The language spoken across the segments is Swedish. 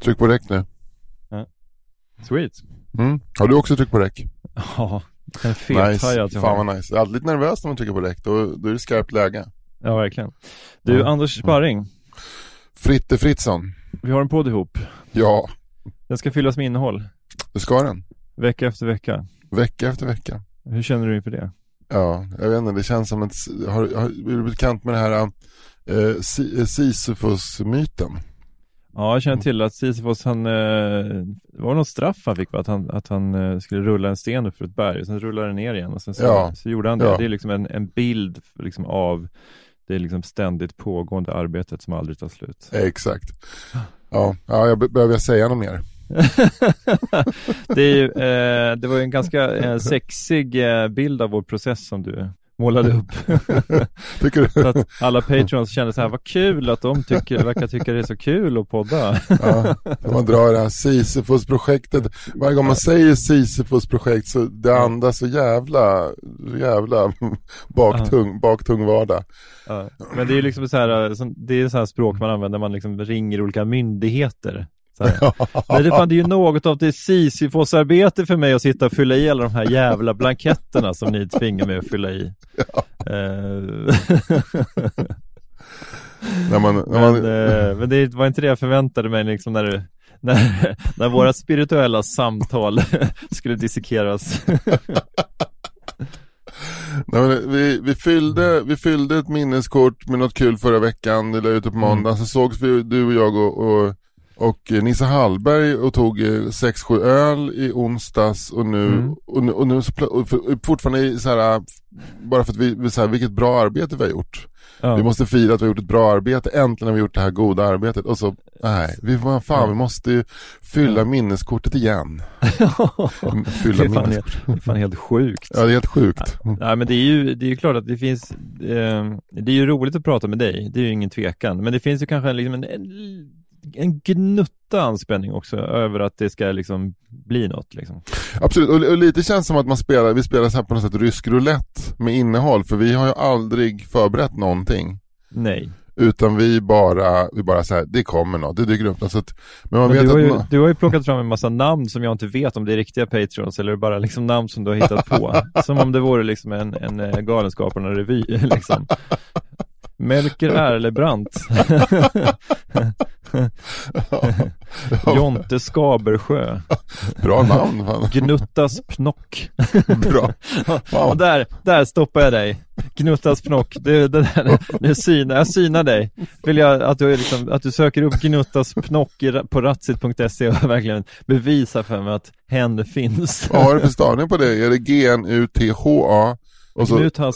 Tryck på räck nu. Sweet. Mm. Har du också tryckt på räck? Ja, en fet Nice. Fan har. vad nice. Jag är alltid nervös när man trycker på räck. Då, då är det skarpt läge. Ja, verkligen. Du, Ja. Anders Sparring. Fritte Fritzson. Vi har en podd ihop. Ja, Den ska fyllas med innehåll. det ska den. Vecka efter vecka. Vecka efter vecka. Hur känner du inför det? Ja, jag vet inte. Det känns som att... Har, har, är du bekant med det här eh, Sisyfos-myten? Ja, jag känner till att Sisyfos, han, eh, det var något straff han fick va? Att han, att han eh, skulle rulla en sten upp för ett berg och sen rullade den ner igen och sen så, Ja. så gjorde han det. Ja. Det är liksom en, en bild liksom av det liksom ständigt pågående arbetet som aldrig tar slut. Exakt. Ja, ja jag be- behöver jag säga något mer? det, är eh, det var en ganska eh, sexig eh, bild av vår process som du målade upp. Tycker att alla patrons kände så här, vad kul att de tycker, verkar tycka det är så kul att podda. Ja, man drar det här Sisyfos-projektet. Varje gång man säger Sisyfos-projekt så det andas så jävla, jävla baktung, baktung vardag. Ja. Men det är ju liksom så här, eh, det är så här språk man använder när man liksom ringer olika myndigheter. Här. Men det, fan, det är ju något av det Sisyfos-arbete för mig att sitta och fylla i alla de här jävla blanketterna som ni tvingar mig att fylla i. Eh, När man, när men, man, eh, men det var inte det jag förväntade mig liksom när, när, när våra spirituella samtal skulle dissekeras. nej, men vi, vi, fyllde, vi fyllde ett minneskort med något kul förra veckan, det la ut på måndag, så sågs vi, du och jag och, och, och Nisse Hallberg och tog 6-7 öl i onsdags och nu, Mm. och, nu- och nu så, och fortfarande så här, bara för att vi, så här, vilket bra arbete vi har gjort. Ja. Vi måste fira att vi har gjort ett bra arbete, äntligen har vi gjort det här goda arbetet och så, nej, vi, fan, vi måste ju fylla minneskortet igen. Fylla det, är fan, helt- det är fan helt sjukt. Ja, det är helt sjukt. Nej men det är ju, det är ju klart att det finns, eh, det är ju roligt att prata med dig, det är ju ingen tvekan. Men det finns ju kanske liksom en, en, en gnutta anspänning också över att det ska liksom bli något liksom. Absolut, och, och lite känns som att man spelar, vi spelar så här på något sätt rysk roulette med innehåll, för vi har ju aldrig förberett någonting. Nej. Utan vi bara, vi bara så här, det kommer något, det dyker upp något. Så att, men man Men vet du, har ju, man, du har ju plockat fram en massa namn som jag inte vet om det är riktiga Patreons eller bara liksom namn som du har hittat på. som om det vore liksom en, en eh, Galenskaparna-revy liksom. Melker Erlebrandt. Jonte Skabersjö. bra namn. Fan. Gnuttas Pnock. bra. Och Fan. där, där stoppar jag dig. Gnuttas Pnock. Det, det där, nu synar, jag synar dig. Vill jag att du, är liksom, att du söker upp Gnuttas Pnock på ratsit.se och verkligen bevisar för mig att hen finns. Vad har du för stavning på det? Är det G-N-U-T-H-A? Och så Gnutas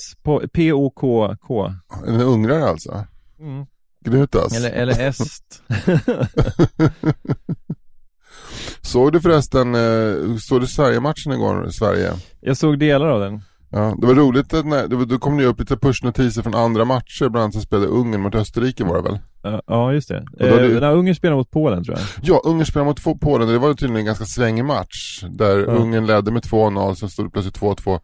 P-O-K-K. en ungrare alltså? Mm. Gnutas. Eller, eller est. Såg du förresten, eh, såg du Sverige-matchen igår, Sverige? Jag såg delar av den. Ja, det var roligt att när, det då kom det upp lite pushnotiser från andra matcher, bland annat så spelade Ungern mot Österrike var det väl? Ja, just det. då är Eh, det- Ungern spelar mot Polen tror jag. Ja, Ungern spelade mot Polen, det var tydligen en ganska svängig match. Där Ja. Ungern ledde med 2-0, sen stod det plötsligt 2-2.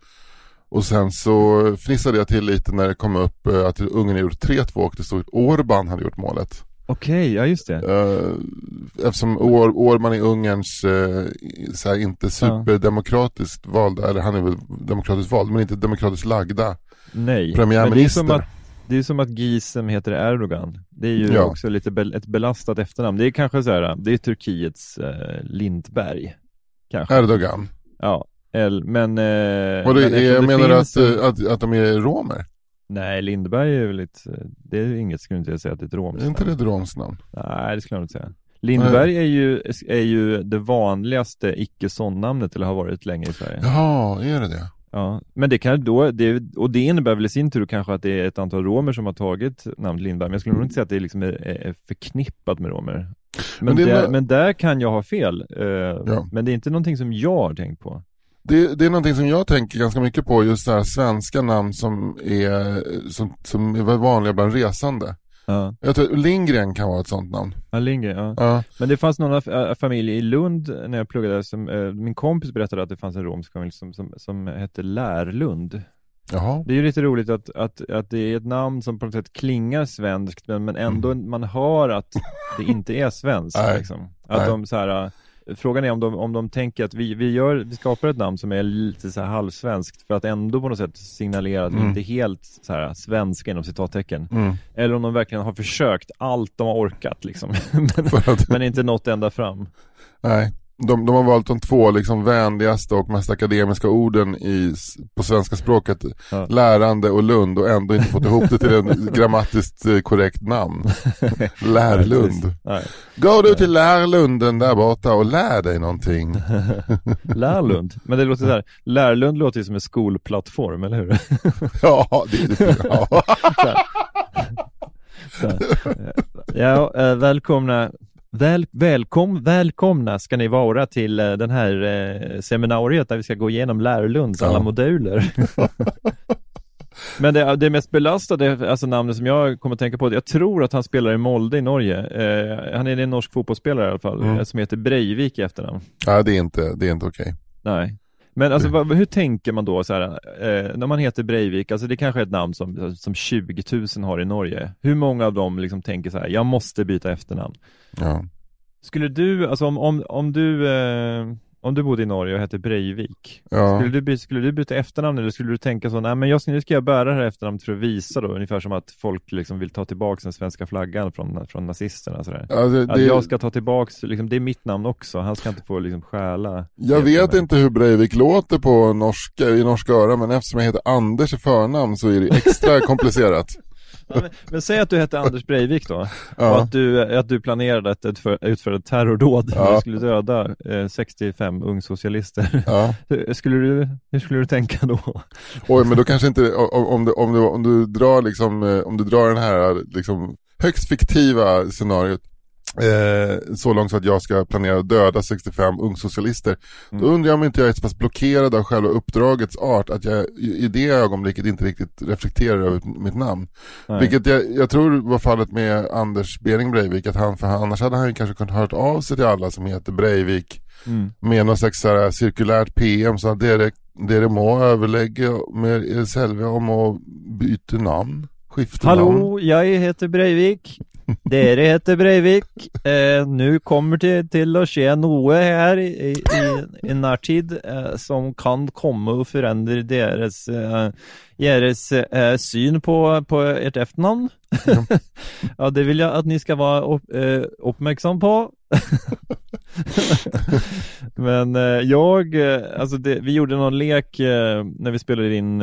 Och sen så fnissade jag till lite när det kom upp eh, att Ungern gjort 3-2 och det stod att Orban hade gjort målet. Okej, ja just det. Eh, Eftersom Or Orban är Ungerns eh, så här, inte superdemokratiskt valda, eller han är väl demokratiskt vald, men inte demokratiskt lagda Nej. premiärminister. Men det är som att det är som att Gisem heter Erdogan. Det är ju Ja. också lite be- ett belastat efternamn. Det är kanske så här, det är Turkiets eh, Lindberg. Kanske. Erdogan. Ja, El, men... Eh, det, men jag menar finns att, en- att, att de är romer? Nej, Lindberg är väl lite, det är inget, skulle inte jag säga att det är ett romskt Är inte det ett romskt namn? Nej, det skulle jag inte säga. Lindberg är ju, är ju det vanligaste icke-son-namnet, eller har varit länge i Sverige. Jaha, är det det? Ja, men det kan då, det, och det innebär väl i sin tur kanske att det är ett antal romer som har tagit namnet Lindberg, men jag skulle nog inte säga att det liksom är, är förknippat med romer. Men, Men där, men där kan jag ha fel, eh, Ja. men det är inte någonting som jag har tänkt på. Det, det är någonting som jag tänker ganska mycket på, just så här svenska namn som är, som, som är vanliga bland resande. Ja, Jag tror Lindgren kan vara ett sånt namn. ja Lindgren, ja. Ja, Men det fanns någon familj i Lund när jag pluggade, som, äh, min kompis berättade att det fanns en romsk familj som, som, som hette Lärlund. jaha. Det är ju lite roligt att, att, att det är ett namn som på något sätt klingar svenskt, men, men ändå man hör att det inte är svenskt. Liksom. Att Nej. de så här, Frågan är om de, om de tänker att vi, vi, gör, vi skapar ett namn som är lite så här halvsvenskt för att ändå på något sätt signalera att vi Mm. inte är helt så här svenska inom citattecken. Mm. Eller om de verkligen har försökt allt de har orkat liksom. men, att, men inte nått ända fram. nej. De, de har valt de två liksom vänligaste och mest akademiska orden i, på svenska språket. Ja. Lärande och Lund och ändå inte fått ihop det till en grammatiskt eh, korrekt namn. Lärlund. Nej. Gå du till Lärlunden där borta och lär dig någonting. Lärlund, men det låter så här, Lärlund låter ju som en skolplattform, eller hur? Ja, det, det, ja. Ja, eh, välkomna Väl, välkom, välkomna ska ni vara till eh, den här eh, seminariet där vi ska gå igenom Lärlunds alla Ja. moduler. Men det, det mest belastade, alltså namnet som jag kommer att tänka på, jag tror att han spelar i Molde i Norge. Eh, han är en norsk fotbollsspelare i alla fall, Mm. som heter Breivik i efternamn. ja det är inte, det är inte okej. Nej. Men alltså vad, hur tänker man då så här, eh, när man heter Breivik, alltså det kanske är ett namn som, som 20 000 har i Norge. Hur många av dem liksom tänker så här, jag måste byta efternamn? Ja. Skulle du, alltså om, om, om du, eh, om du bodde i Norge och hette Breivik, Ja. skulle, du, skulle du byta efternamn eller skulle du tänka så, nej men jag, nu ska jag bära det här efternamnet för att visa då, ungefär som att folk liksom vill ta tillbaka den svenska flaggan från, från nazisterna sådär. Ja, det, Att det, jag ska ta tillbaks, liksom, det är mitt namn också, han ska inte få liksom stjäla. jag vet inte hur Breivik låter på norska, i norska öron men eftersom jag heter Anders i förnamn så är det extra komplicerat. Men, men säg att du hette Anders Breivik då, och Ja. att du, att du planerade att utföra, utföra ett terrordåd Ja. där du skulle döda eh, 65 ungsocialister. Ja. Hur skulle du, hur skulle du tänka då? Oj men då kanske inte, om, om, du, om, du, om du drar liksom, eh, om du drar den här liksom högst fiktiva scenariot eh, så långt så att jag ska planera att döda 65 ungsocialister. Mm. Då undrar jag om inte jag är så pass blockerad av själva uppdragets art att jag i det ögonblicket inte riktigt reflekterar över mitt namn. Nej. Vilket jag, jag tror var fallet med Anders Bering Breivik, att han, för han, annars hade han ju kanske kunnat hört av sig till alla som heter Breivik Mm. med någon slags här, cirkulärt PM så att det det må överlägga med er själva om att byta namn, skifta namn. Hallå, jag heter Breivik. Dere heter Breivik. Eh, nu kommer det till att ske något här i, i, i närtid eh, som kan komma och förändra deras, eh, deras eh, syn på, på ert efternamn. ja, det vill jag att ni ska vara upp, eh, uppmärksam på. Men eh, jag, eh, alltså det, vi gjorde någon lek när vi spelade in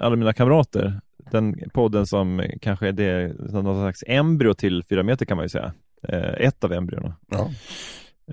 Alla mina kamrater. Den podden som kanske är det, någon slags embryo till fyra meter kan man ju säga. Eh, ett av embryona. Ja.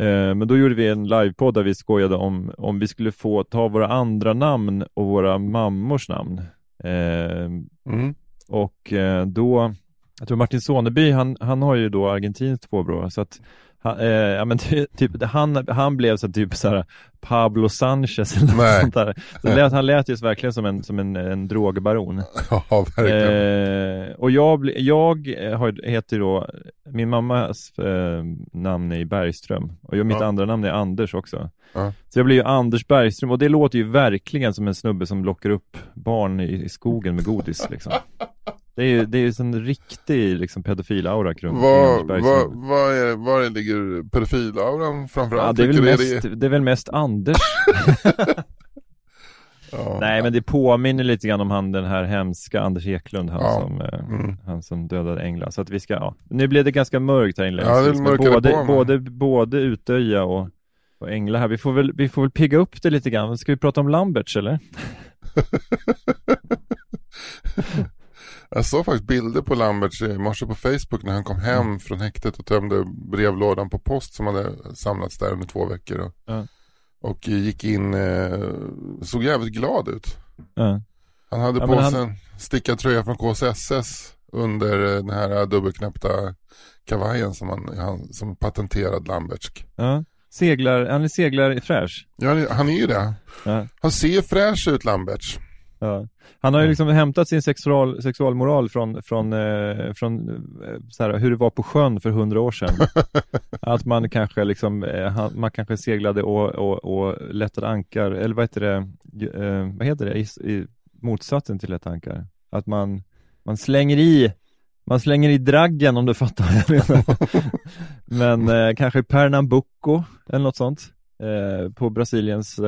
Eh, men då gjorde vi en livepodd där vi skojade om, om vi skulle få ta våra andra namn och våra mammors namn. Eh, Mm. och då, jag tror Martin Soneby, han, han har ju då argentinskt påbrå, så att han, eh, ja, men ty, typ, han, han blev så typ så här Pablo Sanchez eller något sånt där. Så lät, han lät ju verkligen som en, som en, en drogbaron. ja, verkligen. Eh, och jag, jag eh, har, heter då, min mammas eh, namn är Bergström och jag, mitt Ja. andra namn är Anders också. Ja. Så jag blir ju Anders Bergström och det låter ju verkligen som en snubbe som lockar upp barn i, i skogen med godis liksom. Det är ju det är ju en riktig liksom, pedofilaura kring Vad, vad, vad är, var ligger pedofilauran framförallt? Ja, det, är väl mest, det är väl mest Anders. ja. Nej, men det påminner lite grann om han den här hemska Anders Eklund, han, Ja. som, eh, Mm. han som dödade Engla. Så att vi ska, ja. Nu blev det ganska mörkt här inne. Ja, det både, på, både, både Utöja och, och Engla här. Vi får, väl, vi får väl pigga upp det lite grann. Ska vi prata om Lamberts eller? Jag såg faktiskt bilder på Lamberts i morse på Facebook när han kom hem Mm. från häktet och tömde brevlådan på post som hade samlats där under två veckor. Och, Ja. och gick in, eh, såg jävligt glad ut. Ja. Han hade Ja, på sig han- en stickad tröja från KSSS under eh, den här dubbelknäppta kavajen som han, han som patenterad Lambertsk. Ja. Seglar, han är seglar fräsch. Ja, han är- ju det. Ja. Han ser fräsch ut Lambertz. Ja. Han har ju liksom hämtat sin sexual, sexualmoral från, från, eh, från eh, så här, hur det var på sjön för hundra år sedan. att man kanske liksom, eh, man kanske seglade och, och, och lättade ankar, eller vad heter det, eh, vad heter det, I, i motsatsen till lätta ankar. Att man, man slänger i, man slänger i draggen om du fattar vad jag menar. Men eh, kanske Pernambuco eller något sånt, eh, på Brasiliens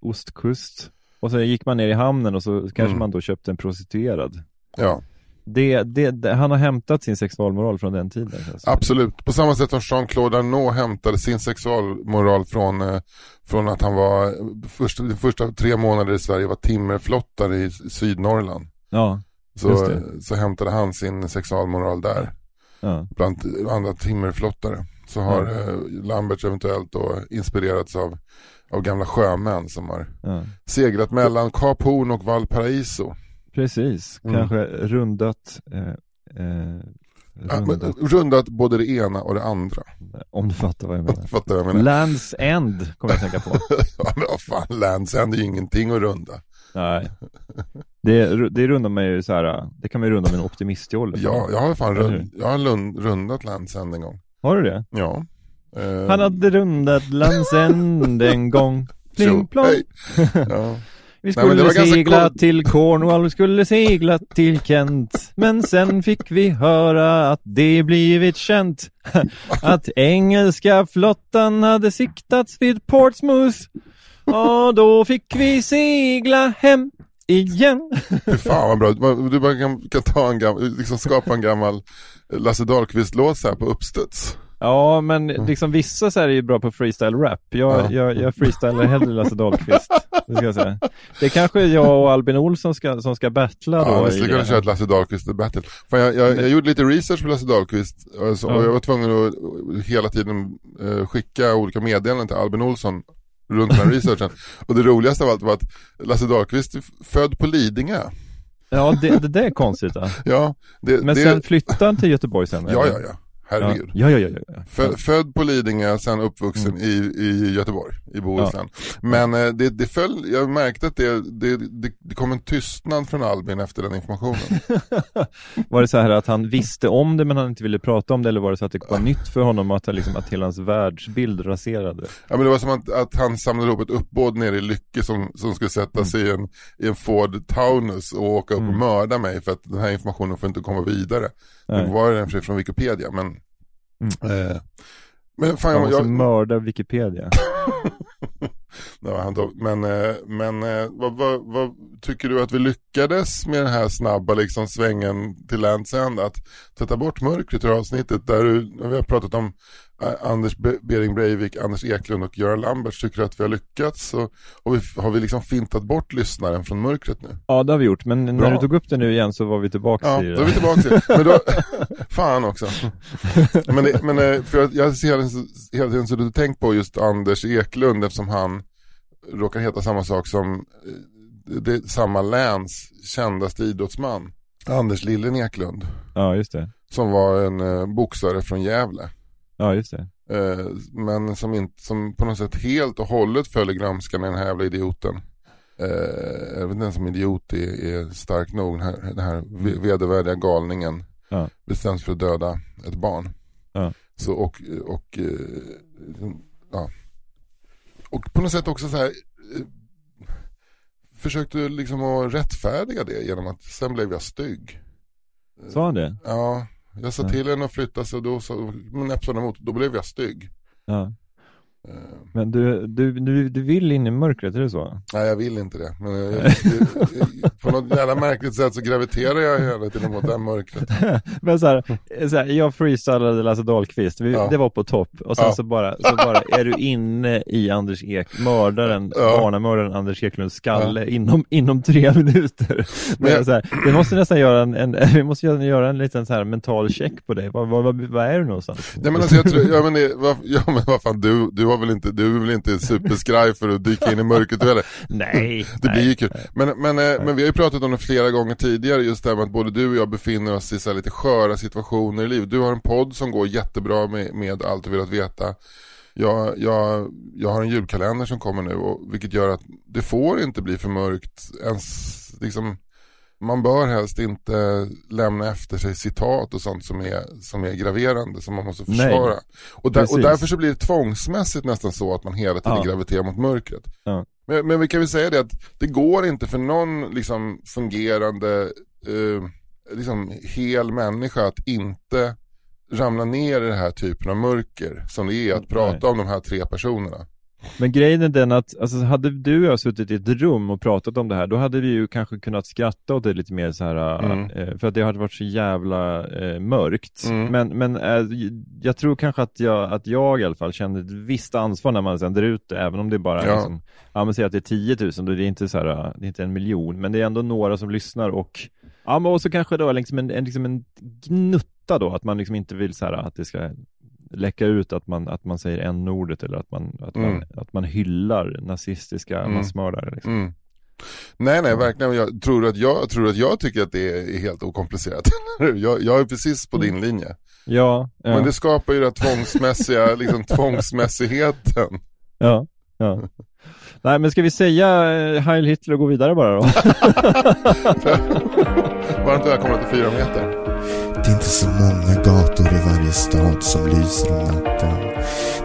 ostkust. Och så gick man ner i hamnen och så kanske Mm. man då köpte en prostituerad. Ja, Det, det, det, han har hämtat sin sexualmoral från den tiden. absolut. På samma sätt som Jean-Claude Arnault hämtade sin sexualmoral från, eh, från att han var, första, de första tre månader i Sverige var timmerflottare i Sydnorrland. Ja, Så, så hämtade han sin sexualmoral där. ja, bland andra timmerflottare. Så har eh, Lamberts eventuellt då inspirerats av, av gamla sjömän som har ja. seglat mellan Kap Horn och Valparaiso. Precis. Mm. Kanske rundat, eh, eh, Ja, men, rundat rundat både det ena och det andra. om du fattar vad jag menar. Fattar vad jag menar? Lands End kommer jag att tänka på. ja, men vad fan, Lands End är ju ingenting att runda. Nej. Det, det rundar man ju så här, det kan man ju runda med en optimistjolle. Ja, jag har fan rund, jag har lund, rundat Lands End en gång. Har du det? Ja. Eh, Han hade rundat Lands End en gång. Pling plong. Ja. Vi Nej, skulle ganska segla kort- till Cornwall, vi skulle segla till Kent. Men sen fick vi höra att det blivit känt att engelska flottan hade siktats vid Portsmouth. Och då fick vi segla hem igen. Fy fan vad bra. Du bara kan, kan ta en gammal, liksom skapa en gammal Lasse Dahlqvist-låt här på uppstuds. Ja, men liksom vissa så här är ju bra på freestyle rap. Jag, Ja. jag, jag freestylar hellre Lasse Dahlqvist. Det, ska jag säga. det kanske jag och Albin Olsson ska, som ska battla då. Ja, vi skulle det kunna köra ett Lasse Dahlqvist The Battle. Fan, jag, jag, jag gjorde lite research på Lasse Dahlqvist alltså, Ja. och jag var tvungen att hela tiden eh, skicka olika meddelanden till Albin Olsson runt den här researchen. Och det roligaste av allt var att Lasse Dahlqvist är född på Lidingö. Ja, det, det där är konstigt. Ja. Ja, det, Men det, sen flyttade han till Göteborg sen? ja, ja, ja. Herregud. Ja, ja, ja. ja, ja. Fö, född på Lidingö, sen uppvuxen Mm. i, i Göteborg, i Bohuslän. Men eh, det, det föll, jag märkte att det, det, det, det kom en tystnad från Albin efter den informationen. Var det så här att han visste om det men han inte ville prata om det eller var det så att det var nytt för honom att, liksom, att hela hans världsbild raserade? Ja men det var som att, att han samlade ihop ett uppbåd nere i Lycke som, som skulle sätta sig i en, i en Ford Taunus och åka upp och Mm. mörda mig för att den här informationen får inte komma vidare. Nej. Nu var det den för sig från Wikipedia men eh, men fan Han jag, måste jag, mörda Wikipedia. men, eh, men eh, vad, vad, vad tycker du att vi lyckades med den här snabba liksom svängen till Lands End att sätta bort mörkret ur avsnittet där du, vi har pratat om Anders Be- Bering Breivik, Anders Eklund och Göran Lambert tycker du att vi har lyckats och, och vi, har vi liksom fintat bort lyssnaren från mörkret nu? Ja, det har vi gjort, men Bra. när du tog upp det nu igen så var vi tillbaka Ja, i då är det. vi tillbaka till Men då, fan också. Men, det, men eh, för jag, jag har hela, tiden suttit och tänkt på just Anders Eklund eftersom han råkar heta samma sak som eh, det, samma läns kändaste idrottsman. Anders Lillen Eklund. Ja, just det. Som var en eh, boxare från Gävle. Ja, just det. Eh, men som, inte, som på något sätt helt och hållet följer glömskan i den här jävla idioten. Eh, jag vet inte ens om idiot är, är stark nog. Den här, den här ve- vedervärdiga galningen Ja. bestäms för att döda ett barn. Ja. Så och, och eh, ja. Och på något sätt också så här försökte liksom att rättfärdiga det genom att sen blev jag stygg. Sa han det? Ja, jag sa till henne att flytta sig och då sa, men näpsade emot, då blev jag stygg. Ja. Eh, Men du, du, du, du vill in i mörkret, är det så? Nej jag vill inte det. Men jag, jag, jag, på något jävla märkligt sätt så graviterar jag hela tiden mot det mörkret. Men så här, så här, jag freestylade Lasse Dahlqvist, vi, Ja. det var på topp. Och sen Ja. så, bara, så bara är du inne i Anders Ek, mördaren, Ja. barnamördaren Anders Eklunds skalle inom, inom tre minuter. Men så här, vi måste nästan göra en, en, vi måste göra- en liten så här mental check på dig. Var är du någonstans? Ja men alltså jag tror, ja men, det, vad, ja, men vad fan du, du har väl inte, du är väl inte superskraj för att dyka in i mörkret heller? Nej. Det nej. blir ju kul. Men, men, eh, men vi har ju pratat om det flera gånger tidigare, just det här med att både du och jag befinner oss i så lite sköra situationer i livet. Du har en podd som går jättebra med, med allt du velat veta. Jag, jag, jag har en julkalender som kommer nu, och, vilket gör att det får inte bli för mörkt. Ens, liksom, man bör helst inte lämna efter sig citat och sånt som är, som är graverande, som man måste Nej. försvara. Och, där, och därför så blir det tvångsmässigt nästan så att man hela tiden Ja. graviterar mot mörkret. Ja. Men, men vi kan väl säga det att det går inte för någon liksom fungerande, eh, liksom hel människa att inte ramla ner i den här typen av mörker som det är att prata om de här tre personerna. Men grejen är den att, alltså, hade du och jag suttit i ett rum och pratat om det här, då hade vi ju kanske kunnat skratta åt det lite mer så här, Mm. eh, för att det hade varit så jävla eh, mörkt. Mm. Men, men eh, jag tror kanske att jag, att jag i alla fall kände ett visst ansvar när man sänder ut det, även om det bara är Ja. liksom, ja men säg att det är 10 000, då är det inte så här, eh, det är inte en miljon, men det är ändå några som lyssnar och, ja men och så kanske då liksom en, en, liksom en gnutta då, att man liksom inte vill så här att det ska läcka ut att man, att man säger n-ordet eller att man, att man, Mm. att man hyllar nazistiska Mm. massmördare. Liksom. Mm. Nej, nej, verkligen. Jag tror att jag, tror att jag tycker att det är helt okomplicerat. jag, jag är precis på din linje. Ja, ja, Men det skapar ju den tvångsmässiga, liksom tvångsmässigheten. ja, ja. Nej men ska vi säga eh, Heil Hitler och gå vidare bara då? Varmt välkomna till fyra meter. Det är inte så många gator i varje stad som lyser om natten.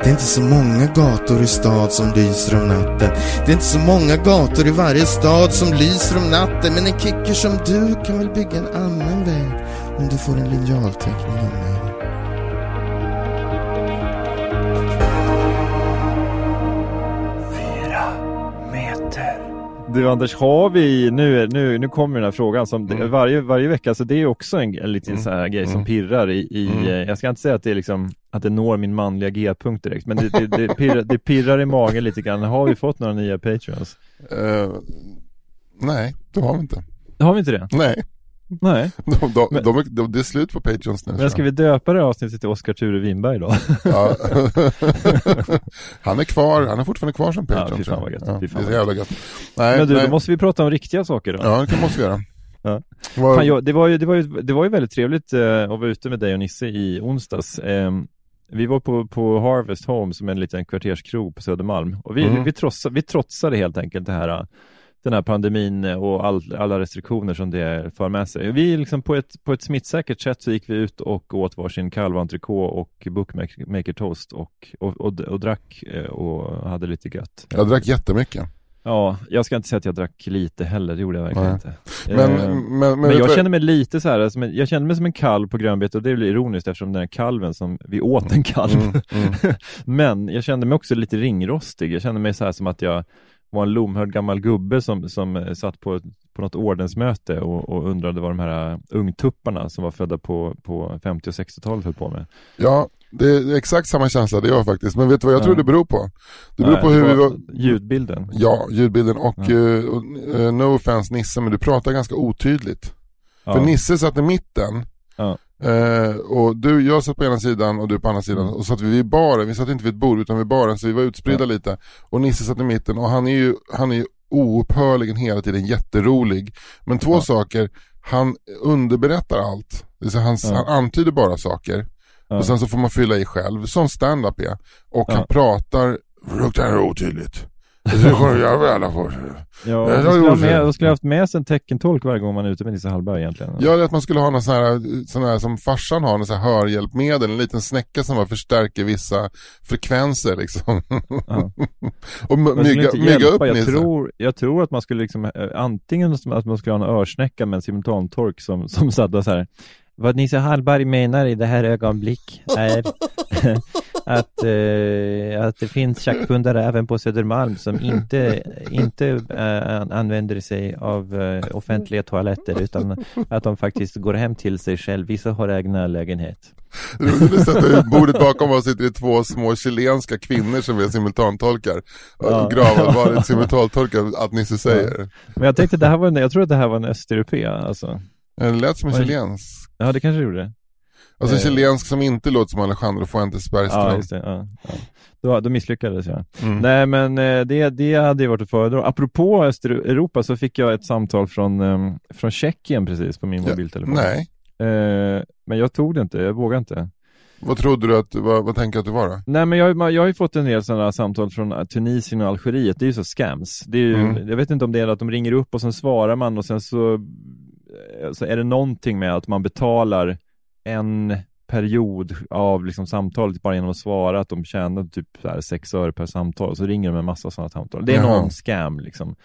Det är inte så många gator i stad som lyser om natten. Det är inte så många gator i varje stad som lyser om natten. Men en kicker som du kan väl bygga en annan väg om du får en linjalteckning av mig. Du Anders, har vi, nu, nu, nu kommer den här frågan som Mm. varje, varje vecka, så det är också en, en liten Mm. så här grej som Mm. pirrar i, i Mm. eh, jag ska inte säga att det är liksom, att det når min manliga G-punkt direkt, men det, det, det, pirrar, det pirrar i magen lite grann. Har vi fått några nya patreons? Eh, nej, det har vi inte. Har vi inte det? Nej, Nej. de, de, Men- de, de, det är slut på Patreons nu. Men ska vi döpa det här avsnittet till Oskar Ture Winberg då? Ja. han är kvar, han är fortfarande kvar som Patreon. Ja, fy fan vad gött, Ja, det är så jävla gött. Nej, Men du, nej. då måste vi prata om riktiga saker då. Ja, det måste vi göra. Ja. Fan, jag, det, var ju, det, var ju, det var ju väldigt trevligt eh, att vara ute med dig och Nisse i onsdags. Ehm, vi var på, på Harvest Home som är en liten kvarterskrog på Södermalm och vi, Mm. vi, trotsade, vi trotsade helt enkelt det här, eh, den här pandemin och all, alla restriktioner som det för med sig. Vi liksom på ett, på ett smittsäkert sätt så gick vi ut och åt varsin kalventrikå och bookmaker toast och, och, och, och drack eh, och hade lite gött. Jag drack jättemycket. Ja, jag ska inte säga att jag drack lite heller, det gjorde jag verkligen Nej. inte. Men, Eh, men, men, men jag känner mig lite så här, en, jag känner mig som en kalv på grönbete och det blir ironiskt eftersom den här kalven som, vi åt en kalv. Mm, mm. Men jag kände mig också lite ringrostig, jag kände mig så här som att jag var en lomhörd gammal gubbe som, som eh, satt på, på något ordensmöte och, och undrade vad de här eh, ungtupparna som var födda på, på 50 och 60-talet höll på med. Ja, det är exakt samma känsla det jag faktiskt. Men vet du vad jag Ja. tror det beror på? Det beror Nej, på hur vi var. Ljudbilden. Ja, ljudbilden och, Ja. eh, och eh, no offense Nisse, men du pratar ganska otydligt. Ja. För Nisse satt i mitten. Ja. Eh, och du, jag satt på ena sidan och du på andra sidan. Mm. Och så satt vi vid baren, vi satt inte vid ett bord utan vid baren så vi var utspridda Ja. lite. Och Nisse satt i mitten och han är ju, han är ju oupphörligen hela tiden jätterolig. Men två Ja. saker, han underberättar allt. Det han, Ja. han antyder bara saker. Och sen så får man fylla i själv, som stand-up är. Och han pratar fruktansvärt otydligt. Det får jag väl alla för. Ja, jag var skulle, ha med, jag skulle ha haft med sig en teckentolk varje gång man är ute med Nisse Hallberg egentligen. Ja, är att man skulle ha någon sån här, sån här som farsan har, en sån här hörhjälpmedel, en liten snäcka som bara förstärker vissa frekvenser liksom. Ja. och skulle mygga, mygga upp jag Nisse. tror, jag tror att man skulle liksom, eh, antingen att man skulle ha en örsnäcka med en simultantork som, som satt så här. Vad Nisse Hallberg menar i det här ögonblick är att, eh, att det finns tjackpundare även på Södermalm som inte, inte eh, använder sig av eh, offentliga toaletter utan att de faktiskt går hem till sig själv. Vissa har egna lägenhet. Sätta ut bordet bakom oss sitter det två små chilenska kvinnor som är simultantolkar. Ja. Gravallvarligt simultantolkar att Nisse säger. Men jag tänkte det här var en, jag tror att det här var en östeuropé alltså. Det lät som en chilensk. Ja det kanske gjorde. Alltså Eh. chilensk som inte låter som Alejandro Fuentes Ja, Bergström. just det. Ja, ja. Då, då misslyckades jag. Mm. Nej, men eh, det, det hade ju varit att föredra. Apropå Östeuropa så fick jag ett samtal från, eh, från Tjeckien precis på min Ja, mobiltelefon. Nej, Eh, men jag tog det inte, jag vågade inte. vad trodde du att, vad, vad tänker du att det var då? Nej men jag, jag har ju fått en del sådana samtal från Tunisien och Algeriet, det är ju så scams. Det är ju, Mm. Jag vet inte om det är att de ringer upp och sen svarar man och sen så, eh, så är det någonting med att man betalar en period av liksom samtalet bara genom att svara att de tjänar typ så här 6 öre per samtal, så ringer de en massa sådana samtal. Det är Jaha. någon scam liksom.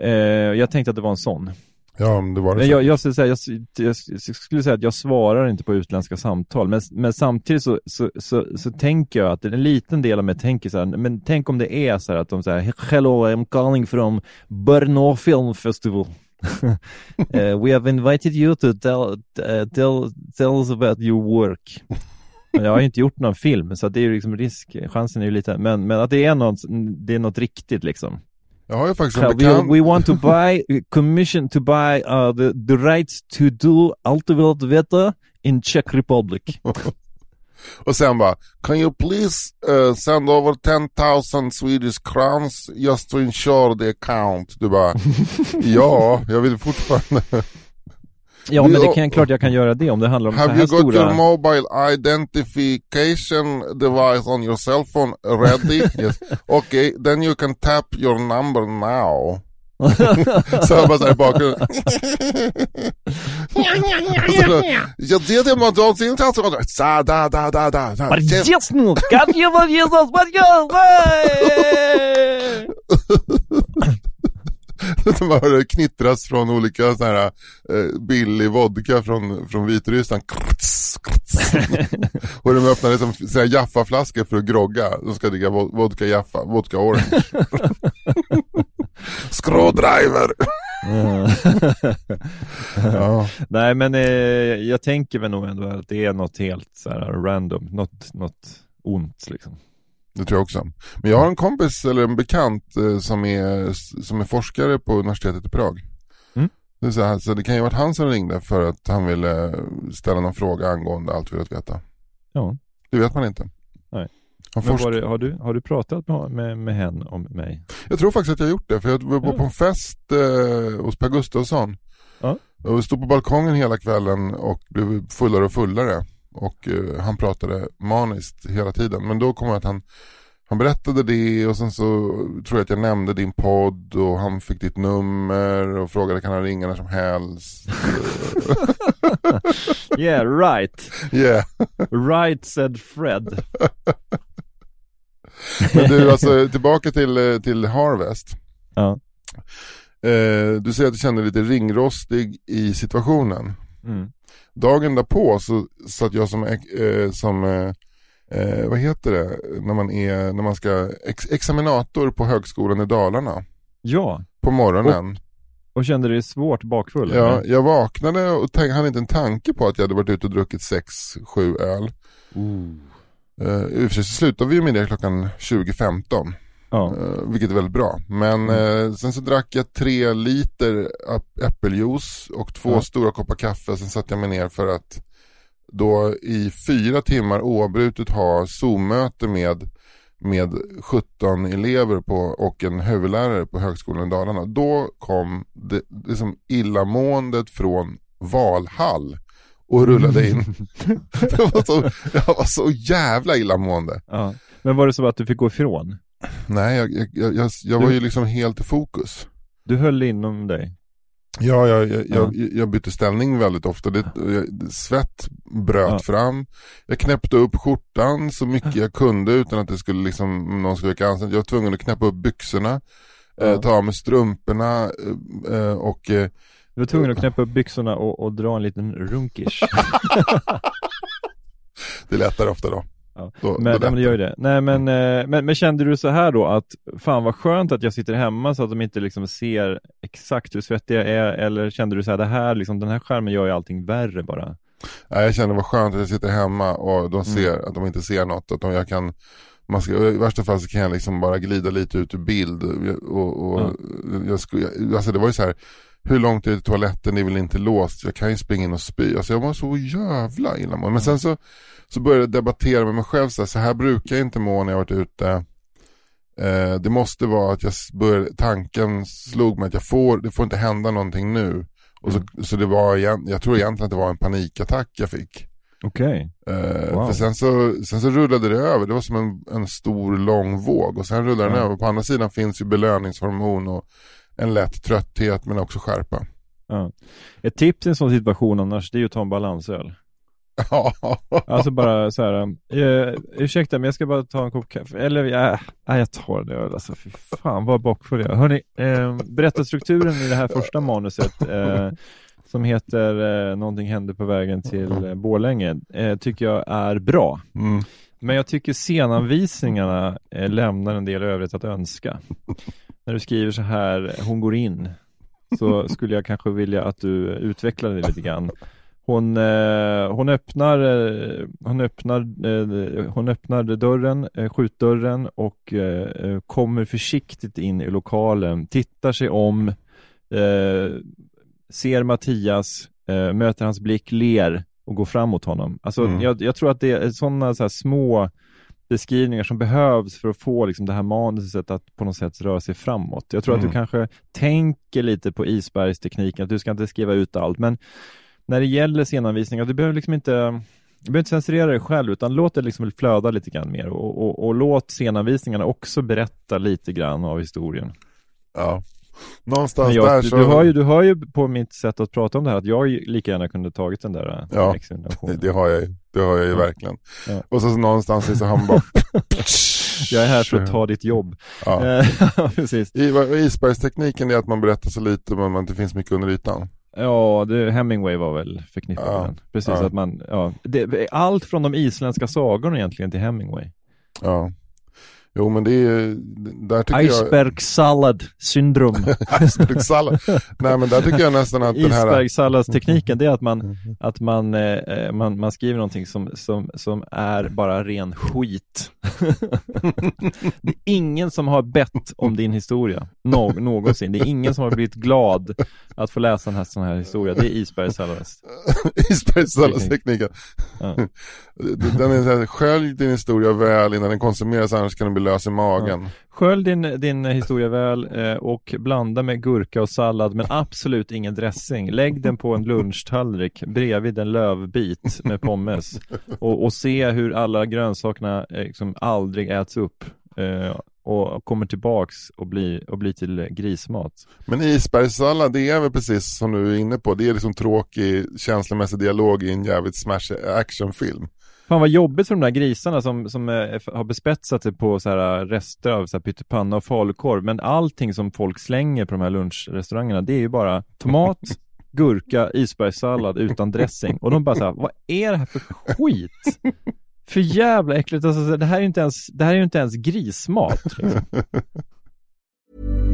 Eh, jag tänkte att det var en sån. Ja, det var det Men jag, jag, skulle säga, jag, jag skulle säga att jag svarar inte på utländska samtal, men, men samtidigt så, så, så, så tänker jag att en liten del av mig tänker så här, men tänk om det är så här att de säger Hello, I'm calling from Brno Film Festival. Uh, we have invited you to tell, uh, tell, tell us about your work. Men jag har ju inte gjort någon film, så det är ju liksom risk, chansen är ju lite, men, men att det är något, det är något riktigt liksom. Jag har ju faktiskt en So we, bekant. we want to buy, commission to buy uh, the, the rights to do Ultimate Veto in Czech Republic. Och sen bara, can you please uh, send over 10,000 Swedish crowns just to ensure the account? Du bara, ja, jag vill fortfarande. Ja, men det kan klart jag kan göra det om det handlar om så Have här you got stora... your mobile identification device on your cell phone ready? yes. Okay, then you can tap your number now. så jag bara såhär i bakgrunden. Jag det är man då sin tatt och sa da da da da. da. Yes, no, Man hör knittras från olika så här eh, billig vodka från, från Vitryssland. Och de öppnar liksom Jaffa-flaskor för att grogga. De ska dricka vo- vodka Jaffa, vodka orange. Screwdriver! ja. Nej, men eh, jag tänker väl nog ändå att det är något helt så här random, något, något ont liksom. Det tror jag också. Men jag har en kompis eller en bekant eh, som, är, som är forskare på universitetet i Prag. Mm. Det, så, här, så det kan ju ha varit han som ringde för att han ville ställa någon fråga angående allt vi vill veta. Ja. Det vet man inte. Nej. Det, har, du, har du pratat med, med, med henne om mig? Jag tror faktiskt att jag har gjort det, för jag var på, Ja. på en fest eh, hos Per Gustafsson. Ja. Och vi stod på balkongen hela kvällen och blev fullare och fullare. Och eh, han pratade maniskt hela tiden. Men då kom jag att han, han berättade det och sen så tror jag att jag nämnde din podd och han fick ditt nummer och frågade kan han ringa när som helst. Yeah, right. yeah. Right said Fred. Men du, alltså tillbaka till, eh, till Harvest. Ja. Eh, du säger att du kände dig lite ringrostig i situationen. Mm. Dagen därpå så satt jag som, eh, som eh, eh, vad heter det, när man, är, när man ska ex examinator på högskolan i Dalarna Ja, på morgonen. och kände dig svårt bakfull? ja, eller? jag vaknade och hade inte en tanke på att jag hade varit ute och druckit 6-7 öl. Eh, I och för sig så slutade vi med det klockan 20.15. ja. Eh, vilket är väldigt bra. Men Mm. eh, sen så drack jag tre liter äppeljuice och två Ja. stora koppar kaffe. Sen satte jag mig ner för att då i fyra timmar oavbrutet ha Zoom-möte med, med 17 elever på, och en huvudlärare på Högskolan i Dalarna. Då kom det, det som illamåendet från Valhall och rullade in. jag, var så, jag var så jävla illamående. ja. Men var det så att du fick gå ifrån? Nej, jag, jag, jag, jag, var ju liksom helt i fokus. Du höll inom dig? Ja, jag, jag, Ja. jag, jag bytte ställning väldigt ofta. Det, svett bröt Ja. fram. Jag knäppte upp skjortan så mycket jag kunde utan att det skulle liksom, någon skulle väcka ansvar. Jag var tvungen att knäppa upp byxorna, eh, Ja. ta av mig strumporna eh, eh, och eh, Du var tvungen att knäppa upp byxorna och, och dra en liten runkish. det är lättare ofta då. Ja. då, Men, då men det gör ju det. Nej men, eh, men, men kände du så här då att fan vad skönt att jag sitter hemma så att de inte liksom ser exakt hur svettig jag är eller kände du så här det här liksom, den här skärmen gör ju allting värre bara? Nej, jag känner vad skönt att jag sitter hemma och Mm. de ser att de inte ser något. Att de, jag kan, man ska, I värsta fall så kan jag liksom bara glida lite ut ur bild. Och, och, jag skulle, alltså det var ju så här, hur långt är det toaletten, det är väl inte låst, jag kan ju springa in och spy. Alltså jag var så jävla illamående. Men sen så, så började jag debattera med mig själv, så här, så här brukar jag inte må när jag varit ute. Eh, det måste vara att jag började, tanken slog mig att jag får, det får inte hända någonting nu. Och så, så det var, jag tror egentligen att det var en panikattack jag fick. Okej. Eh, Wow. För sen så, sen så rullade det över, det var som en, en stor lång våg och sen rullade den Ja. över. På andra sidan finns ju belöningshormon och en lätt trötthet men också skärpa. Ja. Ett tips i en sån situation annars, det är ju att ta en balansöl. Ja, Alltså bara så här, eh, ursäkta men jag ska bara ta en kopp kaffe. Eller, ja, nej, jag tar det. Alltså fy fan vad bakfull jag är. Hörni, eh, berättarstrukturen i det här första manuset eh, som heter eh, Någonting hände på vägen till eh, Borlänge eh, tycker jag är bra. mm. Men jag tycker scenanvisningarna eh, lämnar en del övrigt att önska. När du skriver så här, hon går in, så skulle jag kanske vilja att du utvecklar det lite grann. Hon, eh, hon öppnar, eh, hon öppnar, eh, hon öppnar dörren, eh, skjutdörren och eh, eh, kommer försiktigt in i lokalen, tittar sig om, eh, ser Mattias, möter hans blick, ler och går fram mot honom. Alltså Mm. jag, jag tror att det är sådana så små beskrivningar som behövs för att få liksom det här manuset att på något sätt röra sig framåt. Jag tror att Mm. du kanske tänker lite på isbergstekniken, att du ska inte skriva ut allt, men när det gäller scenanvisningar, du behöver liksom inte du behöver inte censurera dig själv utan låt det liksom flöda lite grann mer och, och, och låt scenanvisningarna också berätta lite grann av historien. ja. Någonstans jag, där du, så... du, hör ju, du hör ju på mitt sätt att prata om det här att jag lika gärna kunde tagit den där äh, Ja, det har jag ju, det har jag ju verkligen. Ja. Och så, så någonstans så han bara... Jag är här för att ta ditt jobb. Ja. Eh, precis. I, isbergstekniken är att man berättar så lite men att det finns mycket under ytan. Ja, det, Hemingway var väl förknippad Ja. med den. Precis, Ja. att man, ja, det, allt från de isländska sagorna egentligen till Hemingway. Ja. Jo men det är, där tycker jag... Icebergsallad syndrom. Icebergssallad. Nej men där tycker jag nästan att den här... Isbergssalladstekniken, det är att man, att man, eh, man, man skriver någonting som, som, som är bara ren skit. det är ingen som har bett om din historia, Nå, någonsin. Det är ingen som har blivit glad att få läsa den här, sån här historia. Det är Isbergssallads. Isbergssalladstekniken. Ja. Den är såhär, skölj din historia väl innan den konsumeras annars kan den bli lös i magen. Skölj din, din historia väl eh, och blanda med gurka och sallad men absolut ingen dressing. Lägg den på en lunchtallrik bredvid en lövbit med pommes och, och se hur alla grönsakerna eh, liksom aldrig äts upp eh, och kommer tillbaks och blir, och blir till grismat. Men isbergssallad det är väl precis som du är inne på. Det är liksom tråkig känslomässig dialog i en jävligt smash actionfilm. Fan vad jobbigt för de där grisarna som, som eh, har bespetsat sig på så här rester av så här pyttipanna och falukorv. Men allting som folk slänger på de här lunchrestaurangerna det är ju bara tomat, gurka, isbergssallad utan dressing. Och de bara så här, vad är det här för skit? För jävla äckligt, alltså, så det här är ju inte ens, det här är inte ens grismat. Liksom.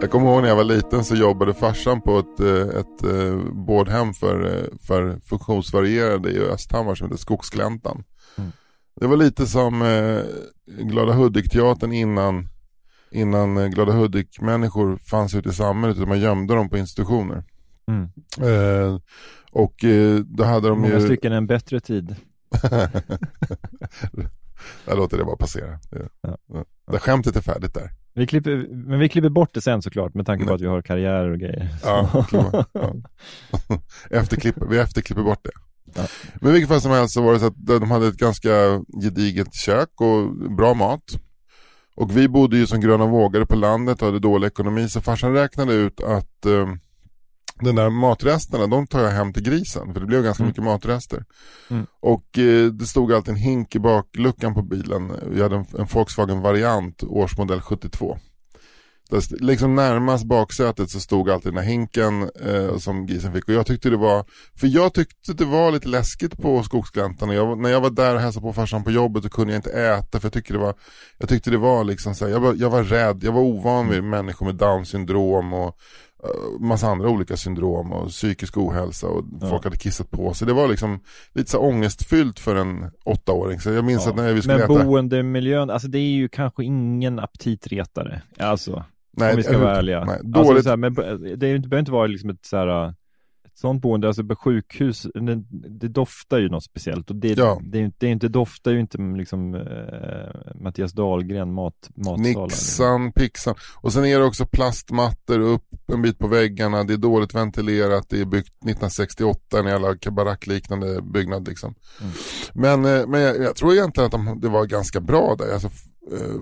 Jag kommer ihåg när jag var liten så jobbade farsan på ett, eh, ett eh, vårdhem för, eh, för funktionsvarierade i Östhammar som heter Skogsgläntan. Det var lite som eh, Glada Hudik-teatern innan, innan eh, Glada Hudik-människor fanns ute i samhället man gömde dem på institutioner. Mm. Eh, och eh, då hade de Många ju... stycken en bättre tid. Jag låter det bara passera. Det, ja. det skämtet är färdigt där. Vi klipper, men vi klipper bort det sen såklart med tanke på Nej. att vi har karriärer och grejer. Ja. Efterklipper, vi efterklipper bort det. Ja. Men i vilket fall som helst så var det så att de hade ett ganska gediget kök och bra mat. Och vi bodde ju som gröna vågare på landet och hade dålig ekonomi så farsan räknade ut att eh, den där matresterna, de tar jag hem till grisen för det blev ganska Mm. mycket matrester. Mm. Och eh, det stod alltid en hink i bakluckan på bilen. Vi hade en, en Volkswagen Variant, årsmodell 72. Där, liksom närmast baksätet så stod alltid den här hinken eh, som grisen fick. Och jag tyckte det var, för jag tyckte det var lite läskigt på skogsgläntan. Jag, när jag var där och hälsade på farsan på jobbet så kunde jag inte äta för jag tyckte det var, jag tyckte det var liksom så här, jag, var, jag var rädd, jag var ovan vid människor med down syndrom och massa andra olika syndrom och psykisk ohälsa och Ja. folk hade kissat på sig. Det var liksom lite så ångestfyllt för en åttaåring. Så jag minns Ja. att när vi skulle Men äta... boendemiljön, alltså det är ju kanske ingen aptitretare. Alltså, nej, om vi ska vara ärliga. Nej, Alltså, dåligt. så här, men det behöver inte vara liksom ett så här, sånt boende, alltså på sjukhus, det, det doftar ju något speciellt och det, Ja. det, det är inte, doftar ju inte liksom eh, Mattias Dahlgren mat, matsalen. Nixan, pixan. Och sen är det också plastmattor upp en bit på väggarna. Det är dåligt ventilerat. Det är byggt 1968, en jävla barackliknande byggnad liksom. Mm. Men, eh, men jag, jag tror egentligen att de, det var ganska bra där. Alltså, eh,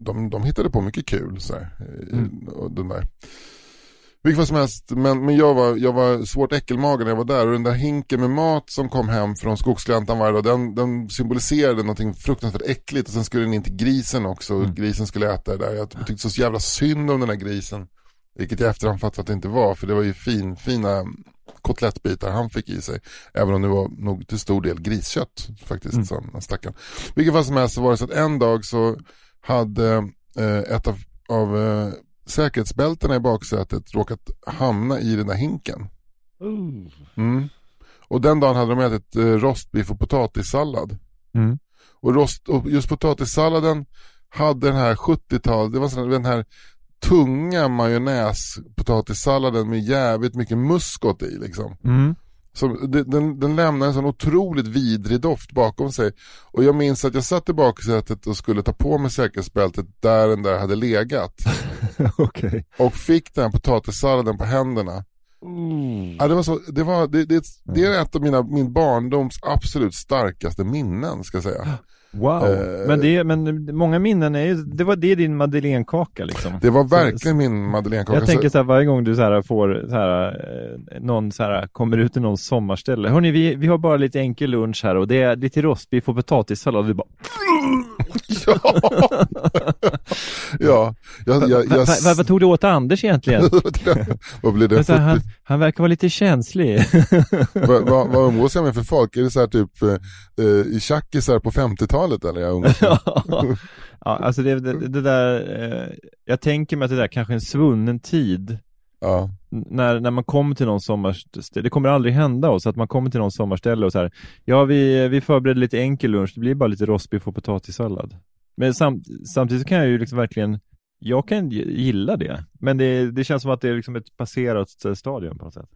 de, de hittade på mycket kul. Så här, eh, Mm. den där. Vilket fall som helst, men, men jag, var, jag var svårt äckelmagen när jag var där och den där hinken med mat som kom hem från skogsgläntan varje dag, den, den symboliserade någonting fruktansvärt äckligt och sen skulle den in till grisen också och Mm. grisen skulle äta det där. Jag tyckte så jävla synd om den där grisen. Vilket jag efterhand fattat att det inte var, för det var ju fin, fina kotlettbitar han fick i sig. Även om det var nog till stor del griskött faktiskt, Mm. som stackaren. Vilket fall som helst så var det så att en dag så hade eh, ett av, av eh, säkerhetsbältena i baksätet råkat hamna i den där hinken. Mm. Och den dagen hade de ätit eh, rostbiff och potatissallad. Mm. Och, rost, och just potatissalladen hade den här 70-tal, det var sån, den här tunga majonnäspotatissalladen med jävligt mycket muskot i liksom. Mm. Som, den, den lämnar en sån otroligt vidrig doft bakom sig. Och jag minns att jag satt i baksätet och skulle ta på mig säkerhetsbältet där den där hade legat. Okej. Och fick den här potatissalladen på händerna. Ja, det, var så, det, var, det, det, det är ett av mina, min barndoms absolut starkaste minnen ska jag säga. Wow. Eh. men, det, men många minnen är ju, det var det din madeleinekaka liksom. Det var verkligen min madeleinekaka. Jag tänker så här varje gång du så här får så här, eh, någon så här kommer ut i någon sommarställe. Hörni, vi, vi har bara lite enkel lunch här och det är lite rostbiff och potatissallad. Vi bara, ja. ja, jag, jag, va, jag, va, va, vad tog du åt Anders egentligen? vad blir det? Här, han, 40, han verkar vara lite känslig. vad, vad, vad umgås jag med för folk? Är det så här typ eh, eh, i tjackisar på 50-talet eller? Jag ja, alltså det, det, det där, eh, jag tänker mig att det där kanske är en svunnen tid. ja. När, när man kommer till någon sommarställe, det kommer aldrig hända oss att man kommer till någon sommarställe och så här, ja vi, vi förbereder lite enkel lunch, det blir bara lite rostbiff och potatissallad. Men sam, samtidigt kan jag ju liksom verkligen, jag kan gilla det, men det, det känns som att det är liksom ett passerat eh, stadium på något sätt.